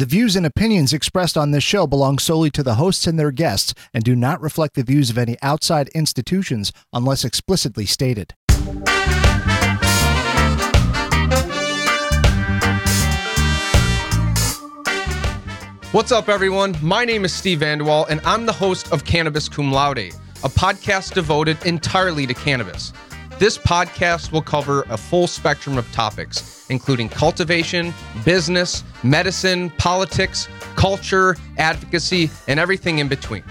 The views and opinions expressed on this show belong solely to the hosts and their guests and do not reflect the views of any outside institutions unless explicitly stated. What's up, everyone? My name is Steve Vanderwall, and I'm the host of Cannabis Cum Laude, a podcast devoted entirely to cannabis. This podcast will cover a full spectrum of topics, including cultivation, business, medicine, politics, culture, advocacy, and everything in between.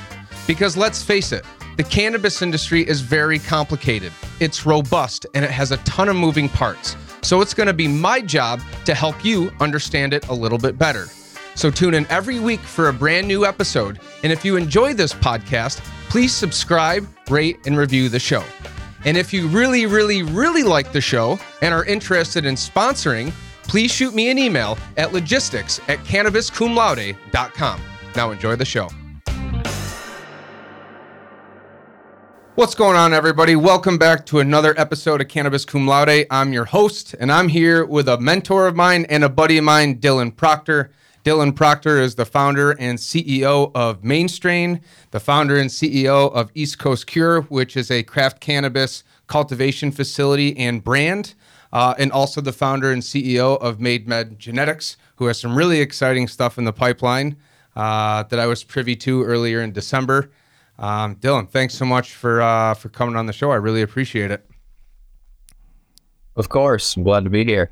Because let's face it, the cannabis industry is very complicated. It's robust and it has a ton of moving parts. So it's going to be my job to help you understand it a little bit better. So tune in every week for a brand new episode. And if you enjoy this podcast, please subscribe, rate, and review the show. And if you really, really, really like the show and are interested in sponsoring, please shoot me an email at logistics at cannabiscumlaude.com. Now enjoy the show. What's going on, everybody? Welcome back to another episode of Cannabis Cum Laude. I'm your host, and I'm here with a mentor of mine and a buddy of mine, Dylan Proctor. Dylan Proctor is the founder and CEO of Mainstrain, the founder and CEO of East Coast Cure, which is a craft cannabis cultivation facility and brand, uh, and also the founder and CEO of Made Men Genetics, who has some really exciting stuff in the pipeline uh, that I was privy to earlier in December. Um, Dylan, thanks so much for uh, for coming on the show. I really appreciate it. Of course, I'm glad to be here.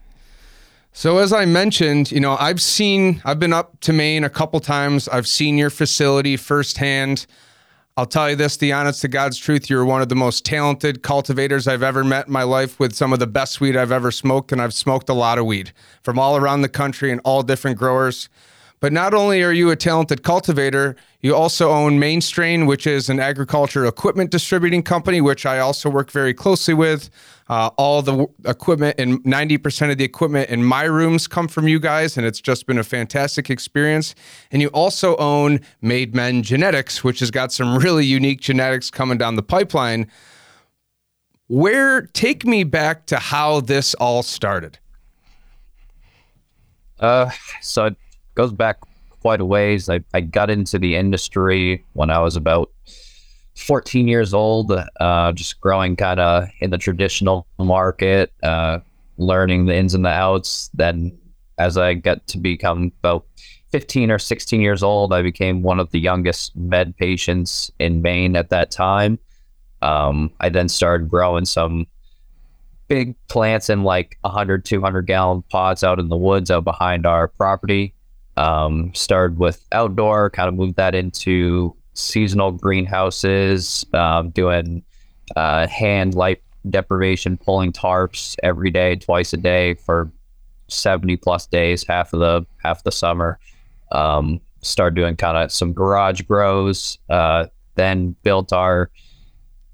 So as I mentioned, you know, I've seen I've been up to Maine a couple times. I've seen your facility firsthand. I'll tell you this, the honest to God's truth, you're one of the most talented cultivators I've ever met in my life with some of the best weed I've ever smoked and I've smoked a lot of weed from all around the country and all different growers. But not only are you a talented cultivator, you also own Mainstrain, which is an agriculture equipment distributing company, which I also work very closely with. Uh, all the equipment and 90% of the equipment in my rooms come from you guys, and it's just been a fantastic experience. And you also own Made Men Genetics, which has got some really unique genetics coming down the pipeline. Where take me back to how this all started? Uh, so goes back quite a ways. I, I got into the industry when I was about 14 years old, uh, just growing kind of in the traditional market, uh, learning the ins and the outs. Then, as I got to become about 15 or 16 years old, I became one of the youngest med patients in Maine at that time. Um, I then started growing some big plants in like 100, 200 gallon pots out in the woods out behind our property. Um, started with outdoor, kind of moved that into seasonal greenhouses, um, doing uh, hand light deprivation, pulling tarps every day, twice a day for 70 plus days, half of the half the summer. Um, started doing kind of some garage grows, uh, then built our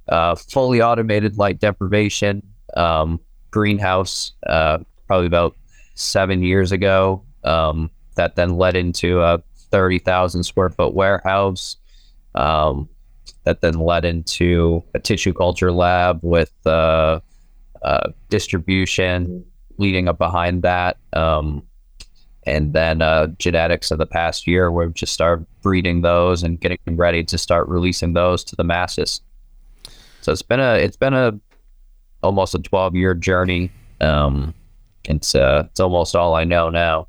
uh, fully automated light deprivation um, greenhouse uh, probably about seven years ago. Um, that then led into a 30,000 square foot warehouse um, that then led into a tissue culture lab with uh, uh, distribution leading up behind that. Um, and then uh, genetics of the past year, where we just started breeding those and getting ready to start releasing those to the masses. So it's been a it's been a almost a twelve year journey. Um, it's uh, it's almost all I know now.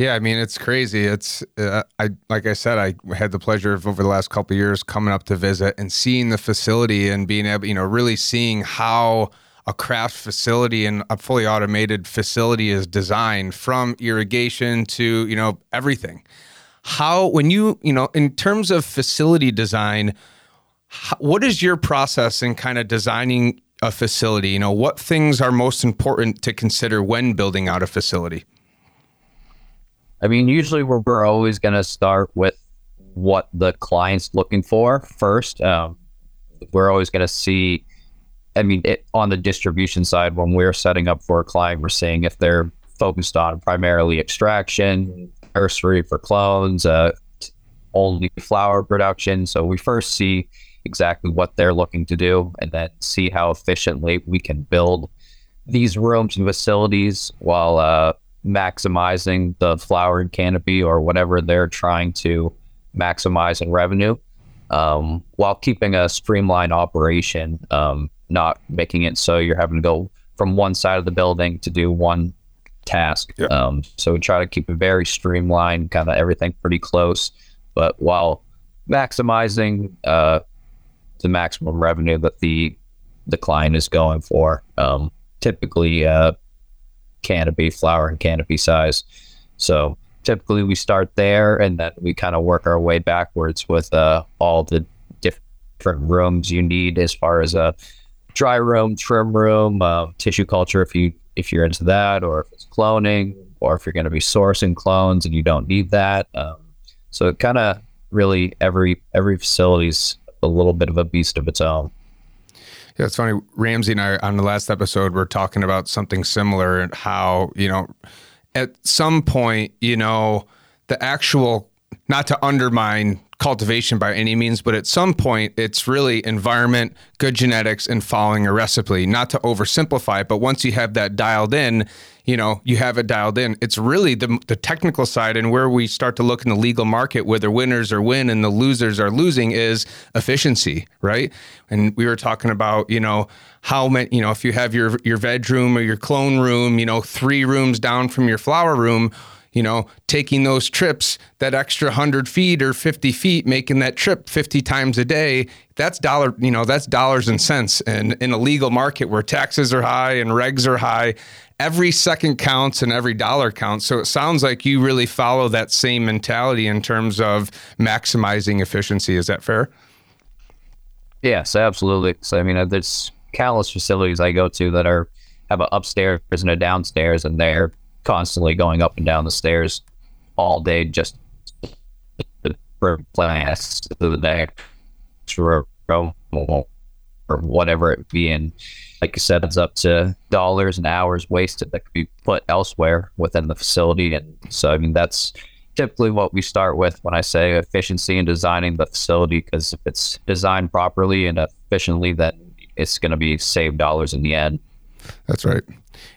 Yeah, I mean it's crazy. It's uh, I like I said, I had the pleasure of over the last couple years coming up to visit and seeing the facility and being able, you know, really seeing how a craft facility and a fully automated facility is designed from irrigation to you know everything. How when you you know in terms of facility design, how, what is your process in kind of designing a facility? You know, what things are most important to consider when building out a facility? I mean, usually we're, we're always going to start with what the client's looking for first. Um, we're always going to see, I mean, it, on the distribution side, when we're setting up for a client, we're seeing if they're focused on primarily extraction, nursery for clones, uh, only flower production. So we first see exactly what they're looking to do and then see how efficiently we can build these rooms and facilities while uh, maximizing the flower canopy or whatever they're trying to maximize in revenue um, while keeping a streamlined operation, um, not making it so you're having to go from one side of the building to do one task. Yep. Um, so we try to keep it very streamlined, kind of everything pretty close, but while maximizing uh, the maximum revenue that the the client is going for. Um, typically, uh, canopy, flower, and canopy size. So typically we start there and then we kind of work our way backwards with uh, all the different rooms you need as far as a dry room, trim room, uh, tissue culture if you if you're into that, or if it's cloning, or if you're going to be sourcing clones and you don't need that. Um, so it kind of really every every facility's a little bit of a beast of its own. Yeah, it's funny. Ramsey and I on the last episode were talking about something similar and how, you know, at some point, you know, the actual not to undermine cultivation by any means, but at some point it's really environment, good genetics, and following a recipe. Not to oversimplify but once you have that dialed in, you know, you have it dialed in. It's really the, the technical side and where we start to look in the legal market where the winners are win and the losers are losing is efficiency, right? And we were talking about, you know, how many, you know, if you have your your veg room or your clone room, you know, three rooms down from your flower room, you know, taking those trips, that extra 100 feet or 50 feet, making that trip 50 times a day, that's dollar, you know, that's dollars and cents. And in a legal market where taxes are high and regs are high, every second counts and every dollar counts. So it sounds like you really follow that same mentality in terms of maximizing efficiency. Is that fair? Yes, absolutely. So I mean, uh, there's countless facilities I go to that are have an upstairs and a downstairs, and they're constantly going up and down the stairs all day just for plants to the next room or whatever it be. And like you said, it's up to dollars and hours wasted that could be put elsewhere within the facility. And so, I mean, that's typically what we start with when I say efficiency in designing the facility, because if it's designed properly and efficiently, then it's going to be saved dollars in the end. That's right.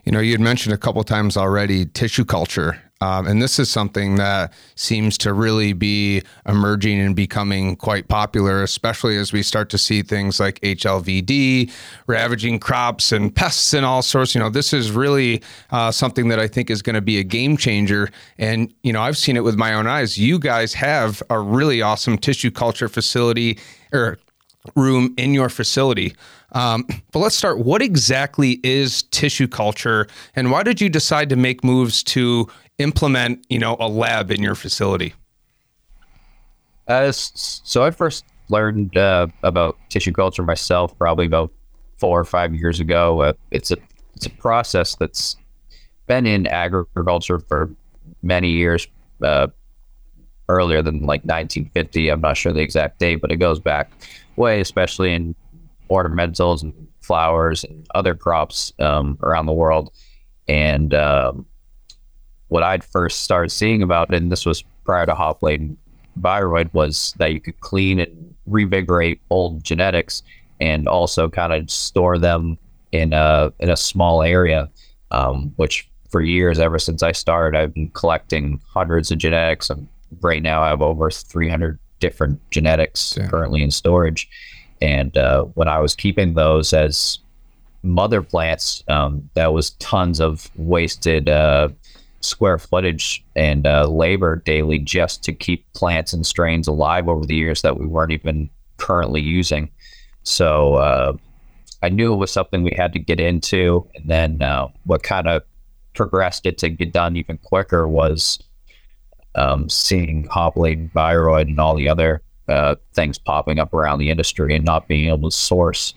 You know, you had mentioned a couple times already tissue culture. Um, and this is something that seems to really be emerging and becoming quite popular, especially as we start to see things like HLVD ravaging crops and pests and all sorts. You know, this is really uh, something that I think is going to be a game changer. And, you know, I've seen it with my own eyes. You guys have a really awesome tissue culture facility or room in your facility. Um, but let's start. What exactly is tissue culture, and why did you decide to make moves to implement, you know, a lab in your facility? Uh, so I first learned uh, about tissue culture myself probably about four or five years ago. Uh, it's a it's a process that's been in agriculture for many years. Uh, earlier than like 1950. I'm not sure the exact date, but it goes back way, especially in ornamentals and flowers and other crops um, around the world. And um, what I'd first started seeing about and this was prior to hop latent viroid, was that you could clean and revigorate old genetics and also kind of store them in a in a small area, um, which for years, ever since I started, I've been collecting hundreds of genetics. And right now, I have over 300 different genetics yeah. currently in storage. And uh, when I was keeping those as mother plants, um, that was tons of wasted uh, square footage and uh, labor daily just to keep plants and strains alive over the years that we weren't even currently using. So uh, I knew it was something we had to get into. And then uh, what kind of progressed it to get done even quicker was um, seeing hop latent viroid and all the other uh, things popping up around the industry and not being able to source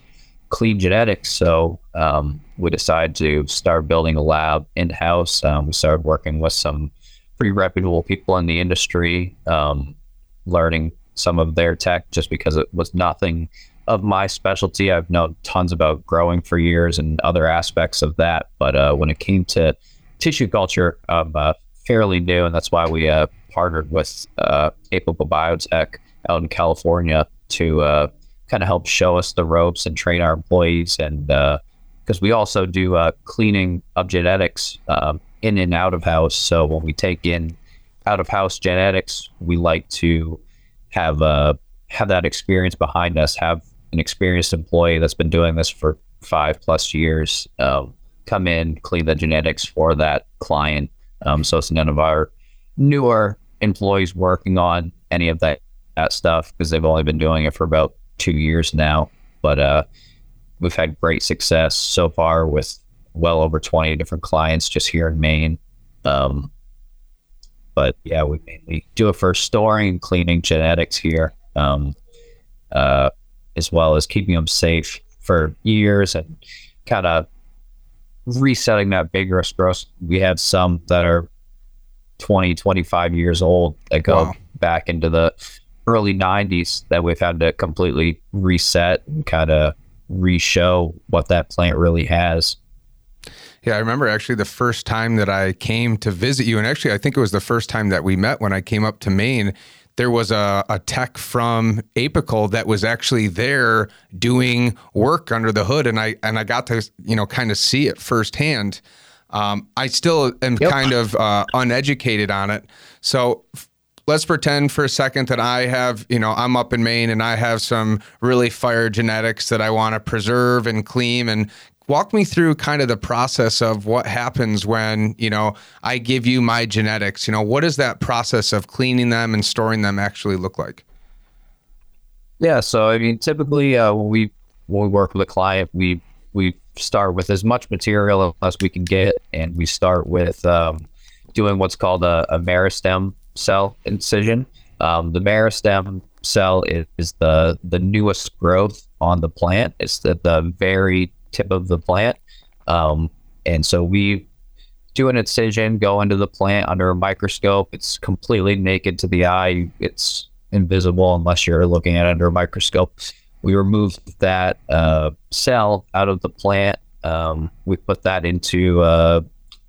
clean genetics. So um, we decided to start building a lab in house. Um, we started working with some pretty reputable people in the industry, um, learning some of their tech just because it was nothing of my specialty. I've known tons about growing for years and other aspects of that. But uh, when it came to tissue culture, I'm uh, fairly new, and that's why we uh, partnered with uh, Apical Biotech out in California to uh, kind of help show us the ropes and train our employees. And because uh, we also do uh, cleaning of genetics um, in and out of house. So when we take in out of house genetics, we like to have uh, have that experience behind us, have an experienced employee that's been doing this for five plus years um, come in, clean the genetics for that client. Um, so it's none of our newer employees working on any of that, that stuff because they've only been doing it for about two years now. But uh, we've had great success so far with well over 20 different clients just here in Maine. Um, but yeah, we mainly do it for storing and cleaning genetics here, um, uh, as well as keeping them safe for years and kind of resetting that vigorous growth. We have some that are 20, 25 years old that go wow. back into the early 90s that we've had to completely reset and kind of re-show what that plant really has. Yeah, I remember actually the first time that I came to visit you, and actually I think it was the first time that we met when I came up to Maine. There was a, a tech from Apical that was actually there doing work under the hood, and I and I got to you know kind of see it firsthand. Um, I still am yep. kind of uh, uneducated on it, so let's pretend for a second that I have, you know, I'm up in Maine and I have some really fire genetics that I want to preserve and clean and walk me through kind of the process of what happens when, you know, I give you my genetics. You know, what does that process of cleaning them and storing them actually look like? Yeah, so I mean, typically uh, when we when we work with a client, we we start with as much material as we can get, and we start with um, doing what's called a, a meristem cell incision. Um, the meristem cell is, is, the the newest growth on the plant. It's the, the very tip of the plant, um, and so we do an incision, go into the plant under a microscope. It's completely naked to the eye. It's invisible unless you're looking at it under a microscope. We remove that uh, cell out of the plant. Um, we put that into a,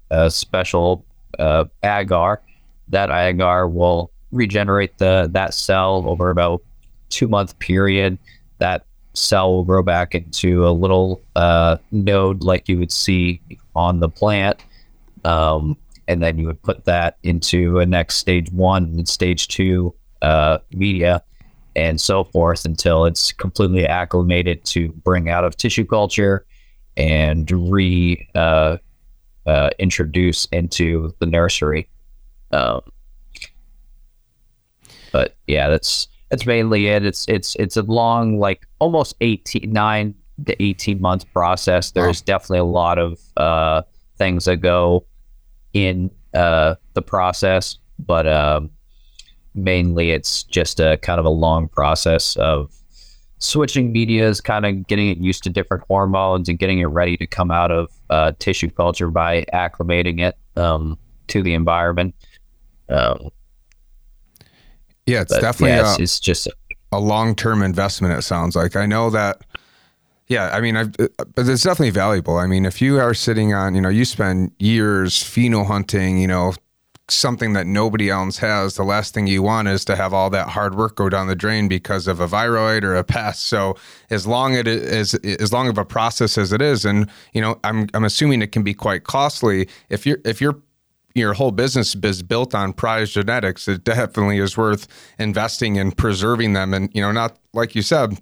a special uh, agar that agar will regenerate the that cell over about two month period. That cell will grow back into a little uh, node like you would see on the plant. Um, and then you would put that into a next stage one and stage two uh, media and so forth until it's completely acclimated to bring out of tissue culture and re uh, uh, introduce into the nursery. Um, but yeah, that's that's mainly it. It's it's it's a long, like almost 18, nine to eighteen month process. There's wow. definitely a lot of uh, things that go in uh, the process, but um, mainly it's just a kind of a long process of switching medias, kind of getting it used to different hormones and getting it ready to come out of uh, tissue culture by acclimating it um, to the environment. Um, yeah, it's definitely yeah, it's, a, it's just a, a long term investment. It sounds like I know that. Yeah, I mean, I've, uh, but it's definitely valuable. I mean, if you are sitting on, you know, you spend years pheno hunting, you know, something that nobody else has, the last thing you want is to have all that hard work go down the drain because of a viroid or a pest. So as long it is as long of a process as it is, and you know, I'm I'm assuming it can be quite costly. If you're if you're your whole business is built on prize genetics, it definitely is worth investing in preserving them. And, you know, not like you said,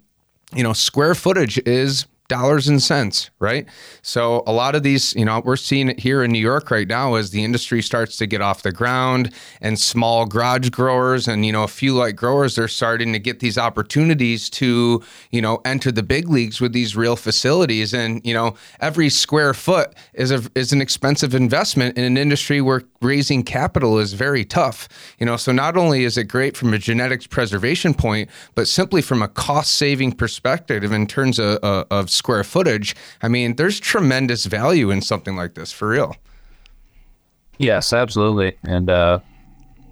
you know, square footage is dollars and cents, right? So a lot of these, you know, we're seeing it here in New York right now as the industry starts to get off the ground and small garage growers and, you know, a few like growers, they're starting to get these opportunities to, you know, enter the big leagues with these real facilities. And, you know, every square foot is a, is an expensive investment in an industry where raising capital is very tough. You know, so not only is it great from a genetics preservation point, but simply from a cost saving perspective in terms of, of square footage, I mean, there's tremendous value in something like this for real. Yes, absolutely. And uh,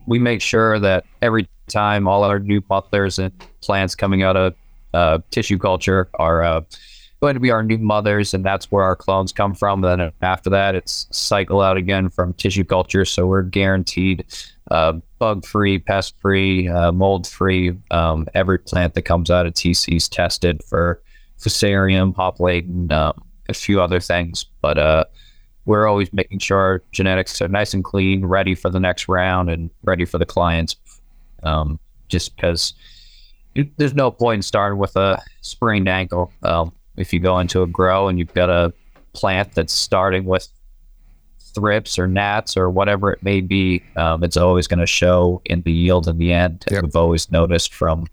we make sure that every time all our new mothers and plants coming out of uh, tissue culture are uh, going to be our new mothers, and that's where our clones come from. Then after that, it's cycle out again from tissue culture. So we're guaranteed uh, bug free, pest free, uh, mold free. Um, every plant that comes out of TC is tested for fusarium, poplate, and um, a few other things. But uh, we're always making sure our genetics are nice and clean, ready for the next round, and ready for the clients. Um, just because there's no point in starting with a sprained ankle. Um, if you go into a grow and you've got a plant that's starting with thrips or gnats or whatever it may be, um, it's always going to show in the yield in the end. Yep. We've always noticed from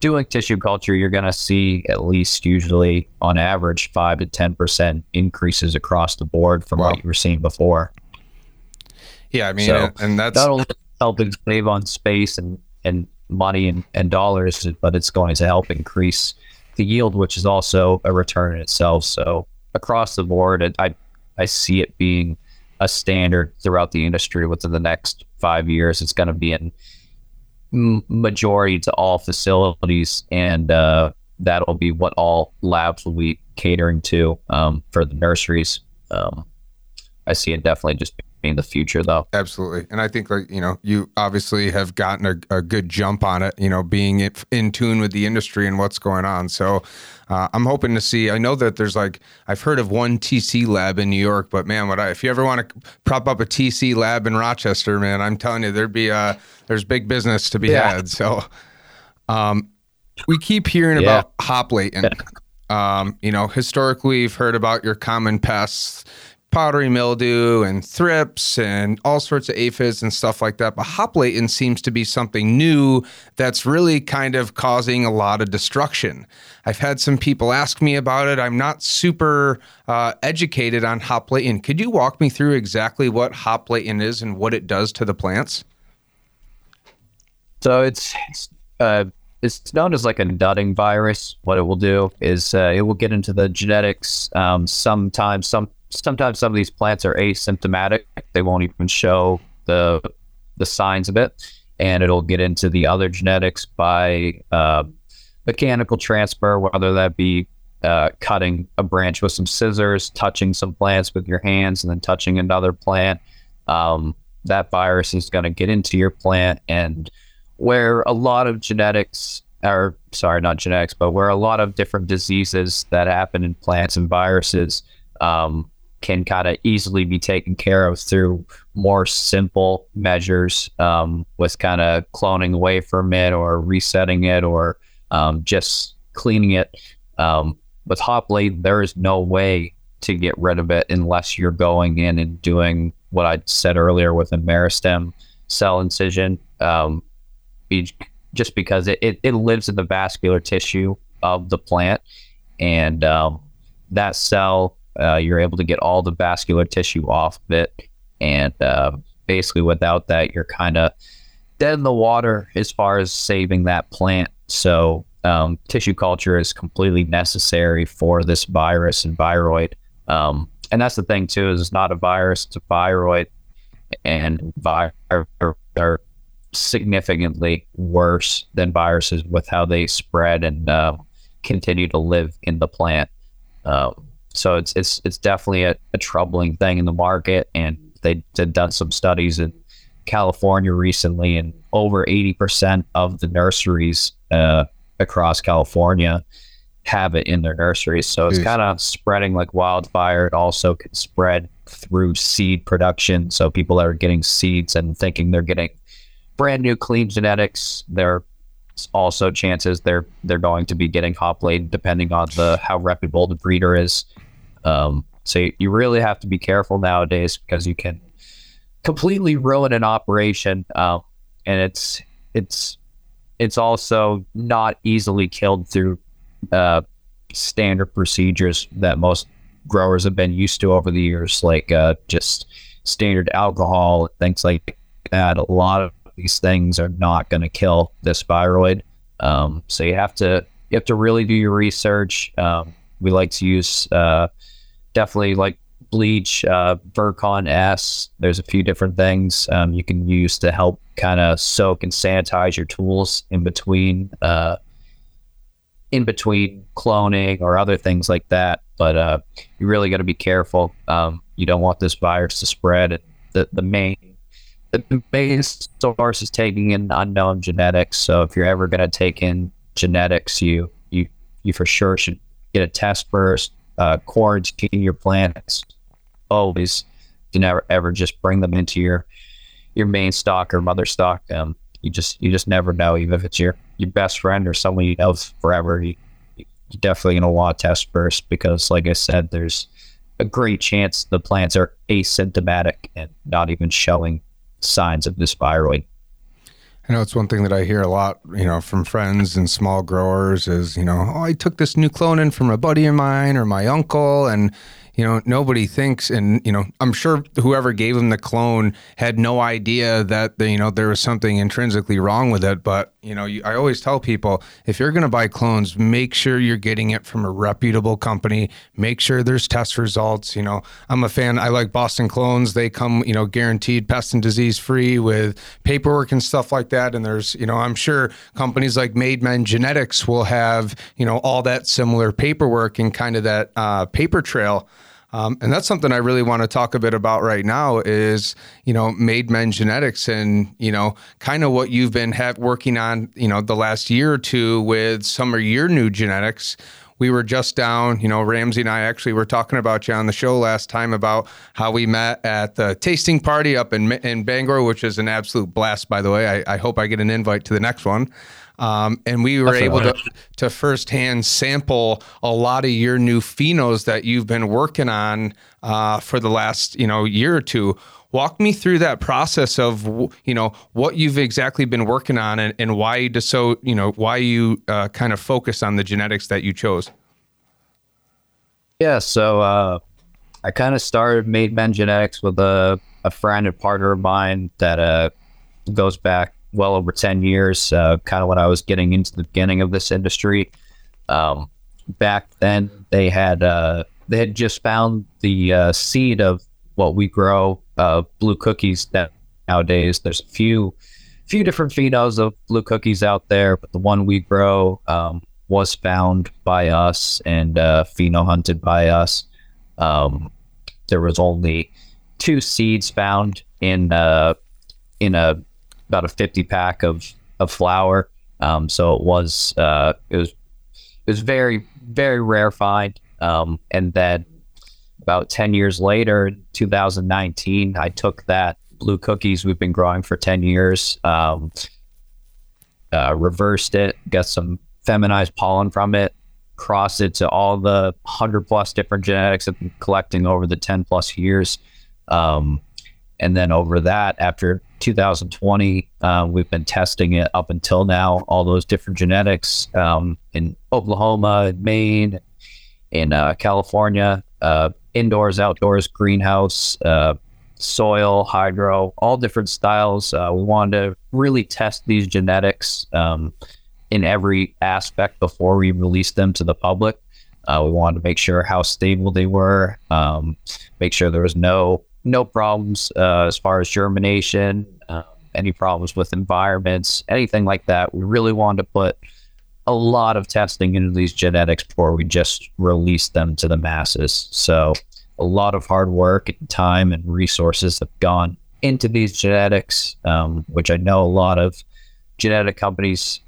doing tissue culture, you're going to see at least usually on average five to 10% increases across the board from wow. what you were seeing before. Yeah. I mean, so and that's that'll help save on space and, and money and, and dollars, but it's going to help increase the yield, which is also a return in itself. So across the board, I, I see it being a standard throughout the industry within the next five years. It's going to be in majority to all facilities, and uh, that'll be what all labs will be catering to um, for the nurseries. Um, I see it definitely just being the future though. Absolutely. And I think like, you know, you obviously have gotten a, a good jump on it, you know, being in tune with the industry and what's going on. So uh, I'm hoping to see, I know that there's like, I've heard of one TC lab in New York, but man, what I, if you ever want to prop up a TC lab in Rochester, man, I'm telling you, there'd be, uh, there's big business to be yeah. had. So, um, we keep hearing yeah. about hop latent. Um, you know, historically, we've heard about your common pests powdery mildew and thrips and all sorts of aphids and stuff like that. But hop latent seems to be something new that's really kind of causing a lot of destruction. I've had some people ask me about it. I'm not super uh, educated on hop latent. Could you walk me through exactly what hop latent is and what it does to the plants? So it's, it's uh, it's known as like a nutting virus. What it will do is uh, it will get into the genetics. Um, sometimes some sometimes some of these plants are asymptomatic. They won't even show the the signs of it, and it'll get into the other genetics by uh, mechanical transfer, whether that be uh, cutting a branch with some scissors, touching some plants with your hands, and then touching another plant. Um, that virus is going to get into your plant, and where a lot of genetics or sorry, not genetics, but where a lot of different diseases that happen in plants and viruses um, can kind of easily be taken care of through more simple measures um, with kind of cloning away from it or resetting it or um, just cleaning it. Um, with hop latent, there is no way to get rid of it unless you're going in and doing what I said earlier with a meristem cell incision. Um, just because it, it, it, lives in the vascular tissue of the plant and um, that cell uh, you're able to get all the vascular tissue off of it. And uh, basically, without that, you're kind of dead in the water as far as saving that plant. So, um, tissue culture is completely necessary for this virus and viroid. Um, and that's the thing, too, is it's not a virus, it's a viroid. And viruses are significantly worse than viruses with how they spread and uh, continue to live in the plant. Um, so it's it's it's definitely a, a troubling thing in the market. And they did done some studies in California recently, and over eighty percent of the nurseries uh, across California have it in their nurseries. So it's kind of spreading like wildfire. It also can spread through seed production. So people that are getting seeds and thinking they're getting brand new clean genetics, they're also chances they're they're going to be getting hop latent depending on the how reputable the breeder is. Um, so you really have to be careful nowadays because you can completely ruin an operation, um, and it's it's it's also not easily killed through uh, standard procedures that most growers have been used to over the years, like uh, just standard alcohol, things like that. A lot of these things are not going to kill this viroid. Um, so you have to you have to really do your research. Um, we like to use uh, definitely like bleach, uh, Virkon S. There's a few different things um, you can use to help kind of soak and sanitize your tools in between uh, in between cloning or other things like that. But uh, you really got to be careful. Um, you don't want this virus to spread. The the main the main source is taking in unknown genetics. So if you're ever going to take in genetics, you you you for sure should get a test first, uh, quarantine your plants, always to never ever just bring them into your your main stock or mother stock. Um, you just you just never know, even if it's your your best friend or someone you know forever. You, you're definitely gonna want to test first because, like I said, there's a great chance the plants are asymptomatic and not even showing signs of this viroid. I know it's one thing that I hear a lot, you know, from friends and small growers is, you know, oh, I took this new clone in from a buddy of mine or my uncle, and you know, nobody thinks, and you know, I'm sure whoever gave him the clone had no idea that the, you know there was something intrinsically wrong with it. But you know, you, I always tell people if you're going to buy clones, make sure you're getting it from a reputable company. Make sure there's test results. You know, I'm a fan. I like Boston clones. They come, you know, guaranteed pest and disease free with paperwork and stuff like that. And there's, you know, I'm sure companies like Made Men Genetics will have, you know, all that similar paperwork and kind of that uh, paper trail. Um, and that's something I really want to talk a bit about right now is, you know, Made Men Genetics and, you know, kind of what you've been have, working on, you know, the last year or two with some of your new genetics. We were just down, you know, Ramsey and I actually were talking about you on the show last time about how we met at the tasting party up in, in Bangor, which is an absolute blast, by the way. I, I hope I get an invite to the next one. Um, and we were Definitely. able to, to firsthand sample a lot of your new phenos that you've been working on uh, for the last you know year or two. Walk me through that process of you know what you've exactly been working on and, and why you so you know why you uh, kind of focus on the genetics that you chose. Yeah, so uh, I kind of started Made Men Genetics with a, a friend and partner of mine that uh, goes back well over 10 years, uh, kind of when I was getting into the beginning of this industry. Um, back then, they had uh, they had just found the uh, seed of what we grow, uh, blue cookies. That nowadays there's a few few different phenos of blue cookies out there, but the one we grow um, was found by us and uh, pheno hunted by us. Um, there was only two seeds found in uh, in a about a 50 pack of of flower. Um, so it was uh, it was it was very very rare find. Um, and then about 10 years later, 2019, I took that blue cookies we've been growing for 10 years, um, uh, reversed it, got some feminized pollen from it, crossed it to all the 100 plus different genetics I've been collecting over the 10 plus years. Um, and then over that, after 2020, uh, we've been testing it up until now, all those different genetics um, in Oklahoma, in Maine, in uh, California, uh, indoors, outdoors, greenhouse, uh, soil, hydro, all different styles. Uh, we wanted to really test these genetics um, in every aspect before we release them to the public. Uh, we wanted to make sure how stable they were, um, make sure there was no no problems uh, as far as germination, any problems with environments, anything like that. We really wanted to put a lot of testing into these genetics before we just release them to the masses. So, a lot of hard work and time and resources have gone into these genetics, um, which I know a lot of genetic companies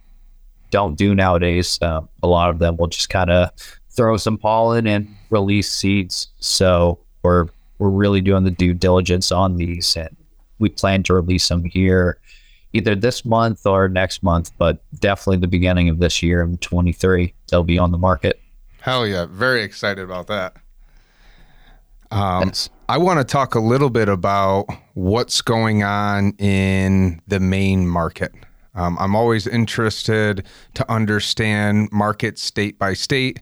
don't do nowadays. Uh, a lot of them will just kind of throw some pollen and release seeds. So, we're we're really doing the due diligence on these, and we plan to release them here either this month or next month, but definitely the beginning of this year in 23, they'll be on the market. Hell yeah. Very excited about that. Um, I want to talk a little bit about what's going on in the Maine market. Um, I'm always interested to understand markets state by state.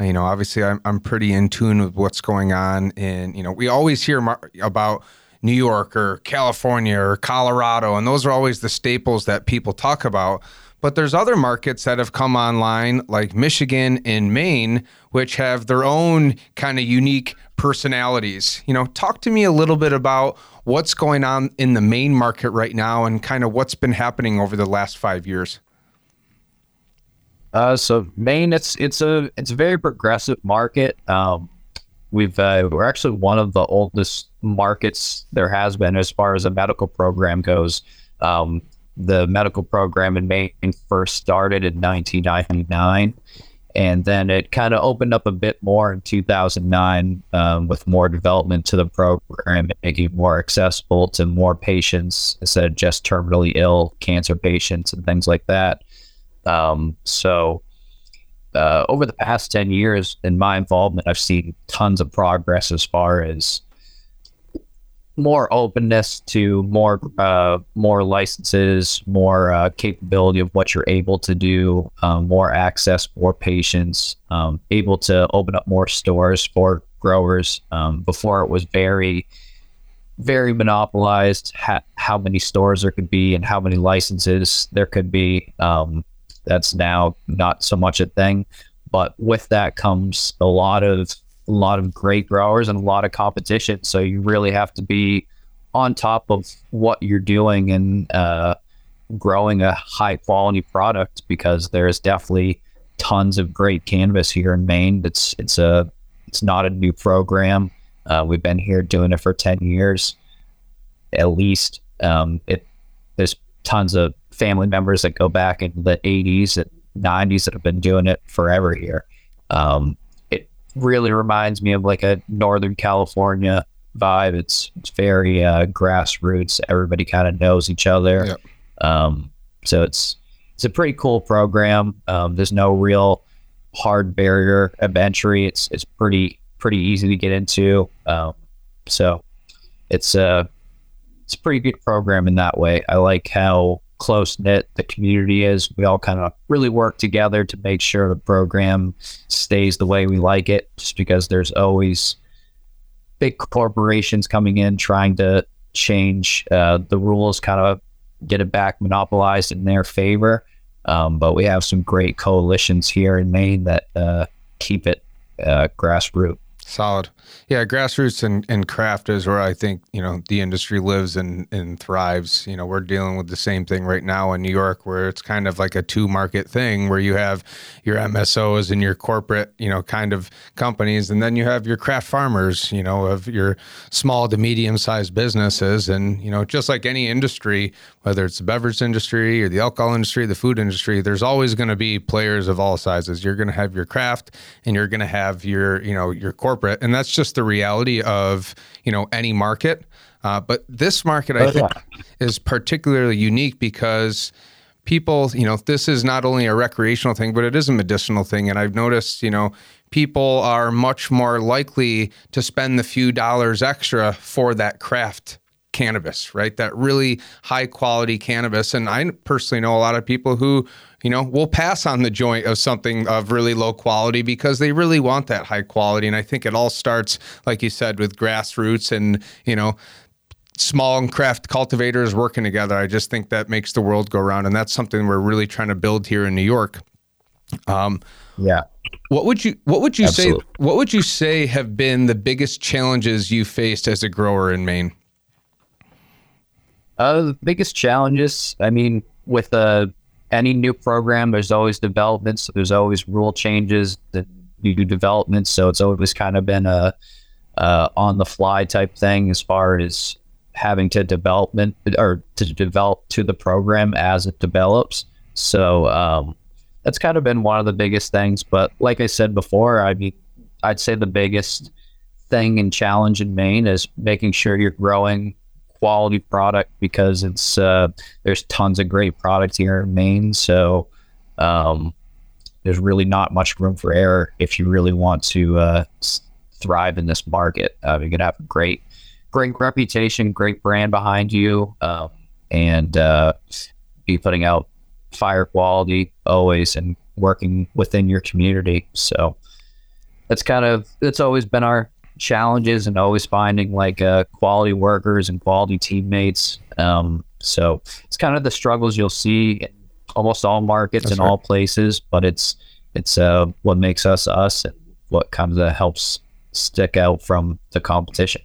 You know, obviously, I'm, I'm pretty in tune with what's going on. And, you know, we always hear mar- about New York or California or Colorado, and those are always the staples that people talk about. But there's other markets that have come online, like Michigan and Maine, which have their own kind of unique personalities. You know, talk to me a little bit about what's going on in the Maine market right now and kind of what's been happening over the last five years. Uh, so Maine, it's it's a it's a very progressive market. Um, we've uh, we're actually one of the oldest markets there has been as far as a medical program goes. Um, the medical program in Maine first started in 1999, And then it kind of opened up a bit more in 2009 um, with more development to the program, making it more accessible to more patients instead of just terminally ill cancer patients and things like that. Um, so, uh, over the past 10 years in my involvement, I've seen tons of progress as far as more openness to more uh, more licenses, more uh, capability of what you're able to do, um, more access, more patients, um, able to open up more stores for growers. Um, before it was very very monopolized ha- how many stores there could be and how many licenses there could be. Um, that's now not so much a thing, but with that comes a lot of a lot of great growers and a lot of competition. So you really have to be on top of what you're doing and uh, growing a high quality product because there's definitely tons of great cannabis here in Maine. It's it's a it's not a new program. Uh, we've been here doing it for ten years, at least. Um, it there's tons of family members that go back in the 80s and 90s that have been doing it forever here. Um, it really reminds me of like a Northern California vibe. It's it's very uh, grassroots. Everybody kind of knows each other. Yep. Um, so it's it's a pretty cool program. Um, there's no real hard barrier of entry. It's it's pretty pretty easy to get into. Um, so it's a it's a pretty good program in that way. I like how close knit the community is. We all kind of really work together to make sure the program stays the way we like it, just because there's always big corporations coming in trying to change uh, the rules, kind of get it back monopolized in their favor. Um, but we have some great coalitions here in Maine that uh, keep it uh, grassroots. Solid. Yeah, grassroots and, and craft is where I think, you know, the industry lives and, and thrives. You know, we're dealing with the same thing right now in New York where it's kind of like a two market thing where you have your MSOs and your corporate, you know, kind of companies. And then you have your craft farmers, you know, of your small to medium sized businesses. And, you know, just like any industry, whether it's the beverage industry or the alcohol industry, the food industry, there's always going to be players of all sizes. You're going to have your craft and you're going to have your, you know, your corporate corporate, and that's just the reality of you know any market. Uh, but this market, I oh, think, is particularly unique because people, you know, this is not only a recreational thing, but it is a medicinal thing. And I've noticed, you know, people are much more likely to spend the few dollars extra for that craft cannabis, right? That really high quality cannabis. And I personally know a lot of people who, you know, will pass on the joint of something of really low quality because they really want that high quality. And I think it all starts, like you said, with grassroots and, you know, small and craft cultivators working together. I just think that makes the world go round. And that's something we're really trying to build here in New York. Um, yeah. What would you What would you Absolutely. say? What would you say have been the biggest challenges you faced as a grower in Maine? Uh, the biggest challenges, I mean, with uh, any new program, there's always developments. There's always rule changes that you do developments. So it's always kind of been a, a on the fly type thing as far as having to development or to develop to the program as it develops. So um, that's kind of been one of the biggest things. But like I said before, I mean, I'd say the biggest thing and challenge in Maine is making sure you're growing quality product because it's uh, there's tons of great products here in Maine. So um, there's really not much room for error if you really want to uh, thrive in this market. Uh, you're gonna have a great, great reputation, great brand behind you, um, and uh, be putting out fire quality always and working within your community. So that's kind of that's always been our challenges and always finding like uh, quality workers and quality teammates. Um, so it's kind of the struggles you'll see in almost all markets That's in right. all places, but it's it's uh, what makes us us and what kind of helps stick out from the competition.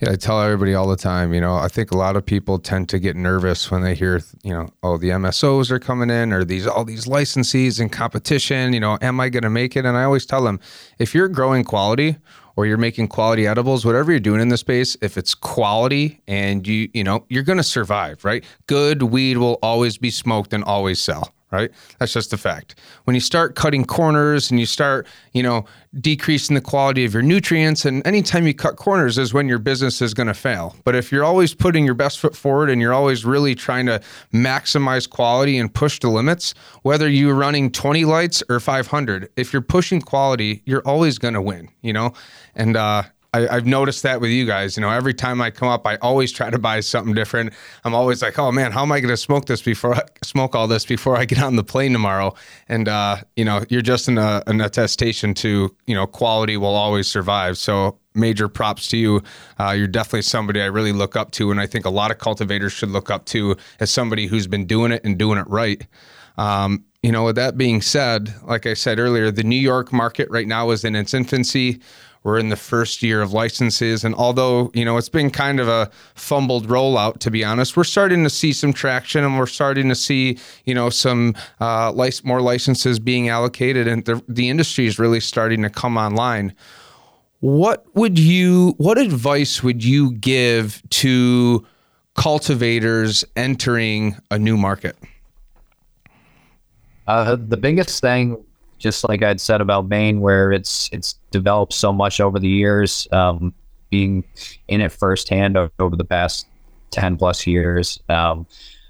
Yeah, I tell everybody all the time, you know, I think a lot of people tend to get nervous when they hear, you know, oh, the MSOs are coming in or these all these licensees and competition, you know, am I going to make it? And I always tell them, if you're growing quality or you're making quality edibles, whatever you're doing in the space, if it's quality and you, you know, you're going to survive, right? Good weed will always be smoked and always sell right? That's just a fact. When you start cutting corners and you start, you know, decreasing the quality of your nutrients, and anytime you cut corners is when your business is going to fail. But if you're always putting your best foot forward and you're always really trying to maximize quality and push the limits, whether you're running 20 lights or 500, if you're pushing quality, you're always going to win, you know? And, uh, I, have noticed that with you guys. You know, every time I come up, I always try to buy something different. I'm always like, oh man, how am I going to smoke this before I smoke all this before I get on the plane tomorrow? And uh, you know, you're just an, uh, an attestation to you know quality will always survive. So major props to you. Uh, you're definitely somebody I really look up to, and I think a lot of cultivators should look up to as somebody who's been doing it and doing it right. Um, you know, with that being said, like I said earlier, the New York market right now is in its infancy. We're in the first year of licenses. And although, you know, it's been kind of a fumbled rollout, to be honest, we're starting to see some traction and we're starting to see, you know, some uh, lic- more licenses being allocated and the, the industry is really starting to come online. What would you, what advice would you give to cultivators entering a new market? Uh, the biggest thing just like I'd said about Maine, where it's it's developed so much over the years, um, being in it firsthand over the past ten plus years. Um,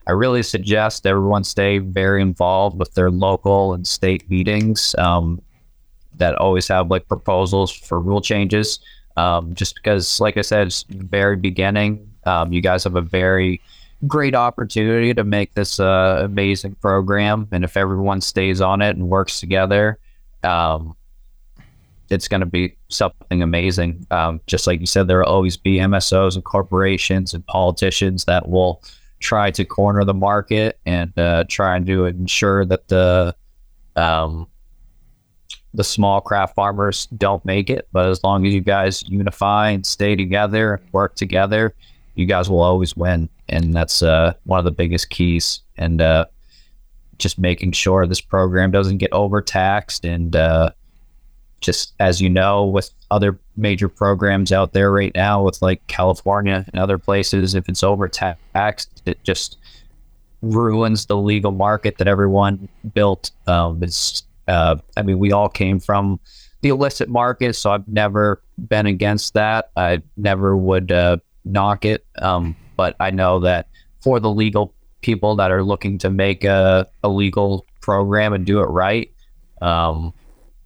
I really suggest everyone stay very involved with their local and state meetings um, that always have like proposals for rule changes. Um, just because, like I said, it's very beginning. Um, you guys have a very great opportunity to make this uh, amazing program. And if everyone stays on it and works together, um, it's going to be something amazing. Um, just like you said, there will always be MSOs and corporations and politicians that will try to corner the market and uh, try and to ensure that the um, the small craft farmers don't make it. But as long as you guys unify and stay together and work together, you guys will always win and that's uh, one of the biggest keys. And uh, just making sure this program doesn't get overtaxed, and uh, just as you know, with other major programs out there right now, with like California and other places, if it's overtaxed, it just ruins the legal market that everyone built. Um, it's, uh, I mean, we all came from the illicit market, so I've never been against that. I never would uh, knock it. Um, but I know that for the legal people that are looking to make a, a legal program and do it right, um,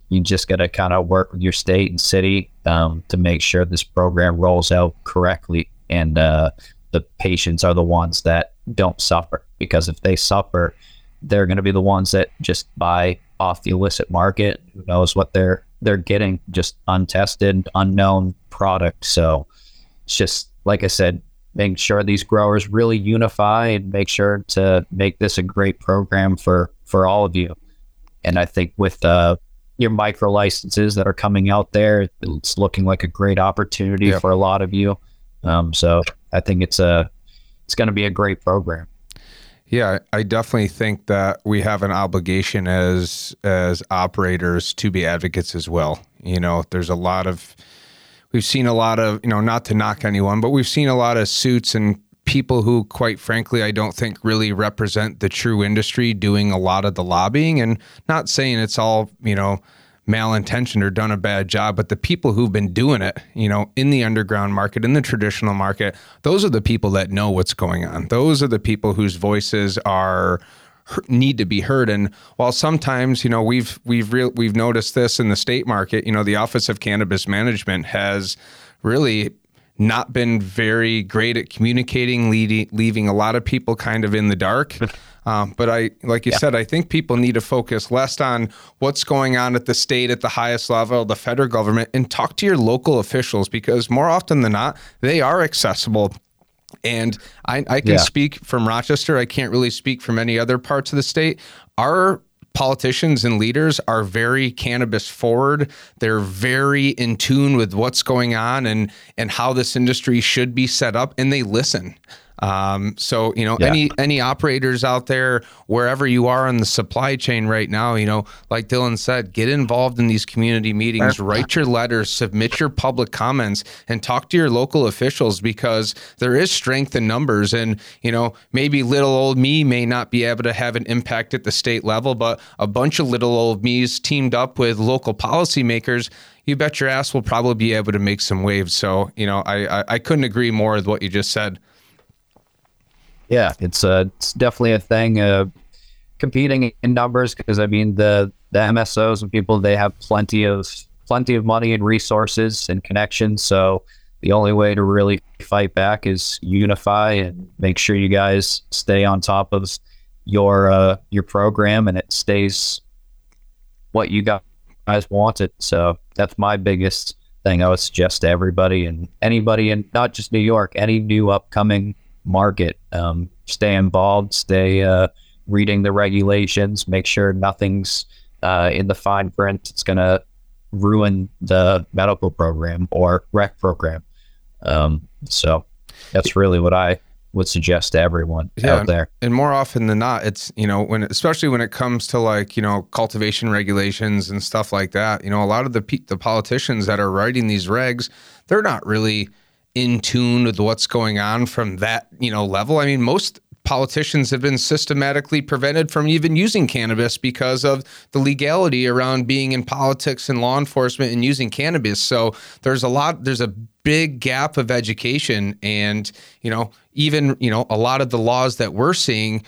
you just got to kind of work with your state and city um, to make sure this program rolls out correctly. And uh, the patients are the ones that don't suffer because if they suffer, they're going to be the ones that just buy off the illicit market. Who knows what they're they're getting? Just untested, unknown product. So it's just like I said, make sure these growers really unify and make sure to make this a great program for for all of you. And I think with uh, your micro licenses that are coming out there, it's looking like a great opportunity for a lot of you. Um, so I think it's a it's going to be a great program. Yeah, I definitely think that we have an obligation as as operators to be advocates as well. You know, there's a lot of we've seen a lot of, you know, not to knock anyone, but we've seen a lot of suits and people who, quite frankly, I don't think really represent the true industry doing a lot of the lobbying. And not saying it's all, you know, malintentioned or done a bad job, but the people who've been doing it, you know, in the underground market, in the traditional market, those are the people that know what's going on. Those are the people whose voices are need to be heard. And while sometimes, you know, we've we've real we've noticed this in the state market, you know, the Office of Cannabis Management has really not been very great at communicating, leading, leaving a lot of people kind of in the dark. Um, but I, like you yeah. said, I think people need to focus less on what's going on at the state, at the highest level, the federal government, and talk to your local officials because more often than not, they are accessible and I, I can yeah. speak from Rochester. I can't really speak from any other parts of the state. Our politicians and leaders are very cannabis forward. They're very in tune with what's going on and and how this industry should be set up, and they listen. Um, so you know, Yeah. any any operators out there, wherever you are in the supply chain right now, you know, like Dylan said, get involved in these community meetings, write your letters, submit your public comments, and talk to your local officials because there is strength in numbers. And you know, maybe little old me may not be able to have an impact at the state level, but a bunch of little old me's teamed up with local policymakers. You bet your ass will probably be able to make some waves. So, you know, I, I, I couldn't agree more with what you just said. Yeah, it's uh, it's definitely a thing. Uh, competing in numbers because I mean the the MSOs and people they have plenty of plenty of money and resources and connections. So the only way to really fight back is unify and make sure you guys stay on top of your uh, your program and it stays what you guys wanted. So that's my biggest thing I would suggest to everybody and anybody in not just New York, any new upcoming market. Um, stay involved, stay uh, reading the regulations, make sure nothing's uh, in the fine print. It's going to ruin the medical program or rec program. Um, so that's really what I would suggest to everyone Yeah. out there. And more often than not, it's, you know, when, especially when it comes to like, you know, cultivation regulations and stuff like that, you know, a lot of the, pe- the politicians that are writing these regs, they're not really in tune with what's going on from that, you know, level. I mean, most politicians have been systematically prevented from even using cannabis because of the legality around being in politics and law enforcement and using cannabis. So there's a lot, there's a big gap of education and, you know, even, you know, a lot of the laws that we're seeing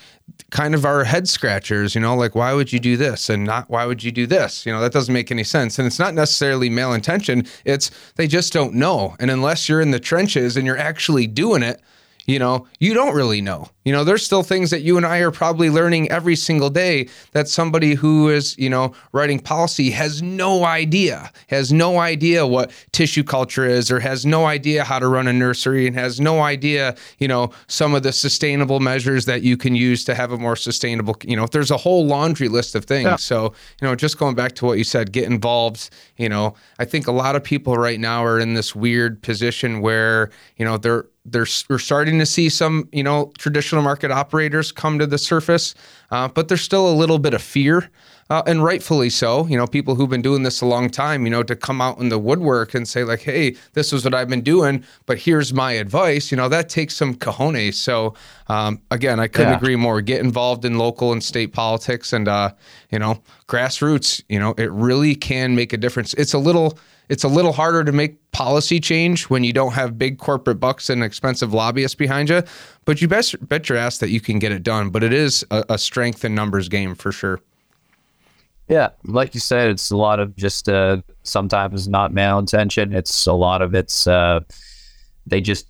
kind of are head scratchers, you know, like why would you do this and not why would you do this? You know, that doesn't make any sense. And it's not necessarily malintention, it's they just don't know. And unless you're in the trenches and you're actually doing it, you know, you don't really know. You know, there's still things that you and I are probably learning every single day that somebody who is, you know, writing policy has no idea, has no idea what tissue culture is, or has no idea how to run a nursery and has no idea, you know, some of the sustainable measures that you can use to have a more sustainable, you know, there's a whole laundry list of things. So, you know, just going back to what you said, get involved, you know, I think a lot of people right now are in this weird position where, you know, they're, they're we're starting to see some you know traditional market operators come to the surface, uh, but there's still a little bit of fear, uh, and rightfully so. You know, people who've been doing this a long time, you know, to come out in the woodwork and say like, "Hey, this is what I've been doing, but here's my advice." You know, that takes some cojones. So um, again, I couldn't Yeah. agree more. Get involved in local and state politics, and uh, you know, grassroots. You know, it really can make a difference. It's a little it's a little harder to make policy change when you don't have big corporate bucks and expensive lobbyists behind you, but you best bet your ass that you can get it done. But it is a, a strength in numbers game for sure. Yeah, like you said, it's a lot of just uh, sometimes not malintention. It's a lot of it's uh, they just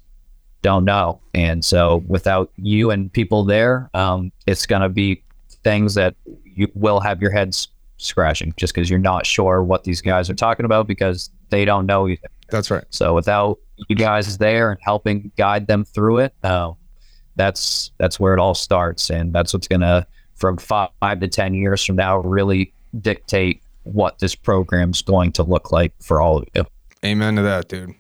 don't know, and so without you and people there, um, it's gonna be things that you will have your heads scratching just because you're not sure what these guys are talking about because they don't know either. That's right. So without you guys there and helping guide them through it, uh, that's that's where it all starts, and that's what's gonna from five, to ten years from now really dictate what this program's going to look like for all of you. Amen to that, dude.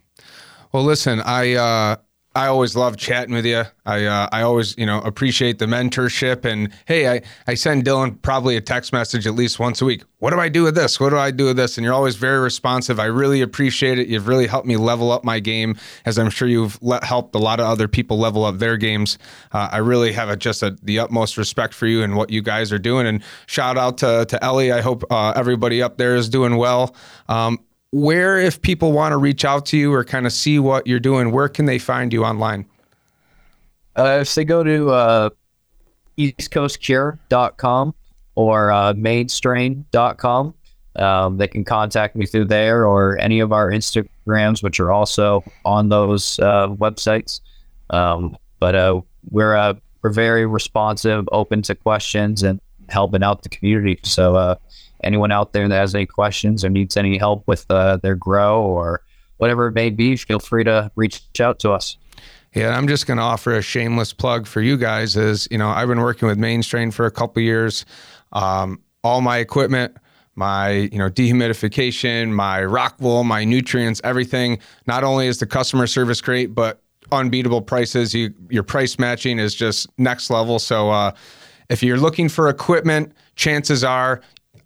Well, listen, I uh, I always love chatting with you. I uh, I always you know appreciate the mentorship and hey, I I send Dylan probably a text message at least once a week. What do I do with this? What do I do with this? And you're always very responsive. I really appreciate it. You've really helped me level up my game, as I'm sure you've le- helped a lot of other people level up their games. Uh, I really have a, just a, the utmost respect for you and what you guys are doing. And shout out to to Ellie. I hope uh, everybody up there is doing well. Um, where if people want to reach out to you or kind of see what you're doing where can they find you online Uh, if they go to uh, eastcoastcure.com or uh, mainstrain.com, um, they can contact me through there or any of our Instagrams, which are also on those uh, websites. Um, but uh, we're uh, we're very responsive, open to questions, and helping out the community. So uh, anyone out there that has any questions or needs any help with uh, their grow or whatever it may be, feel free to reach out to us. yeah i'm just going to offer a shameless plug for you guys is you know i've been working with mainstrain for a couple years um, all my equipment my you know dehumidification my rock wool my nutrients everything not only is the customer service great but unbeatable prices. You, your price matching is just next level. So uh, if you're looking for equipment, chances are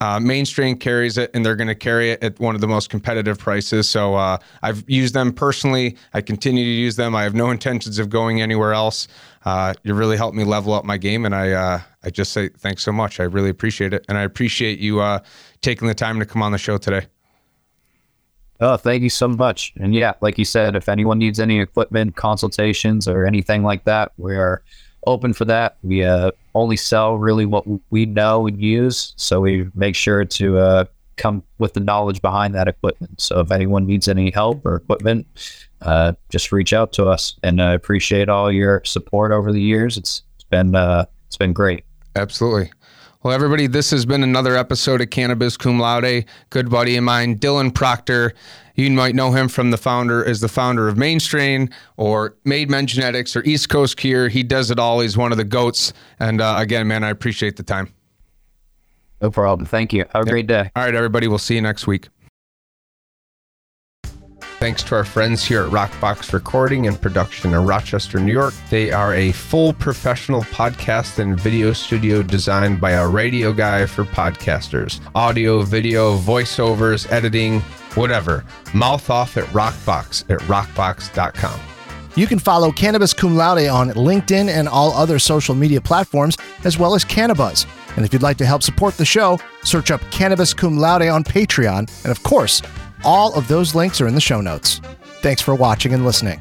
uh, Mainstrain carries it, and they're going to carry it at one of the most competitive prices. So uh, I've used them personally. I continue to use them. I have no intentions of going anywhere else. Uh, you really helped me level up my game, and I uh, I just say thanks so much. I really appreciate it, and I appreciate you uh, taking the time to come on the show today. Oh, thank you so much. And yeah, like you said, if anyone needs any equipment, consultations, or anything like that, we are open for that. We uh, only sell really what we know and use, so we make sure to uh, come with the knowledge behind that equipment. So if anyone needs any help or equipment, uh, just reach out to us. And I appreciate all your support over the years. It's, it's been uh, it's been great. Absolutely. Well, everybody, this has been another episode of Cannabis Cum Laude. Good buddy of mine, Dylan Proctor. You might know him from the founder as the founder of Mainstrain or Made Men Genetics or East Coast Cure. He does it all. He's one of the goats. And uh, again, man, I appreciate the time. No problem. Thank you. Have a yep. great day. All right, everybody. We'll see you next week. Thanks to our friends here at Rockbox Recording and Production in Rochester, New York. They are a full professional podcast and video studio designed by a radio guy for podcasters. Audio, video, voiceovers, editing, whatever. Mouth off at Rockbox at rockbox.com. You can follow Cannabis Cum Laude on LinkedIn and all other social media platforms, as well as Cannabis. And if you'd like to help support the show, search up Cannabis Cum Laude on Patreon. And of course, all of those links are in the show notes. Thanks for watching and listening.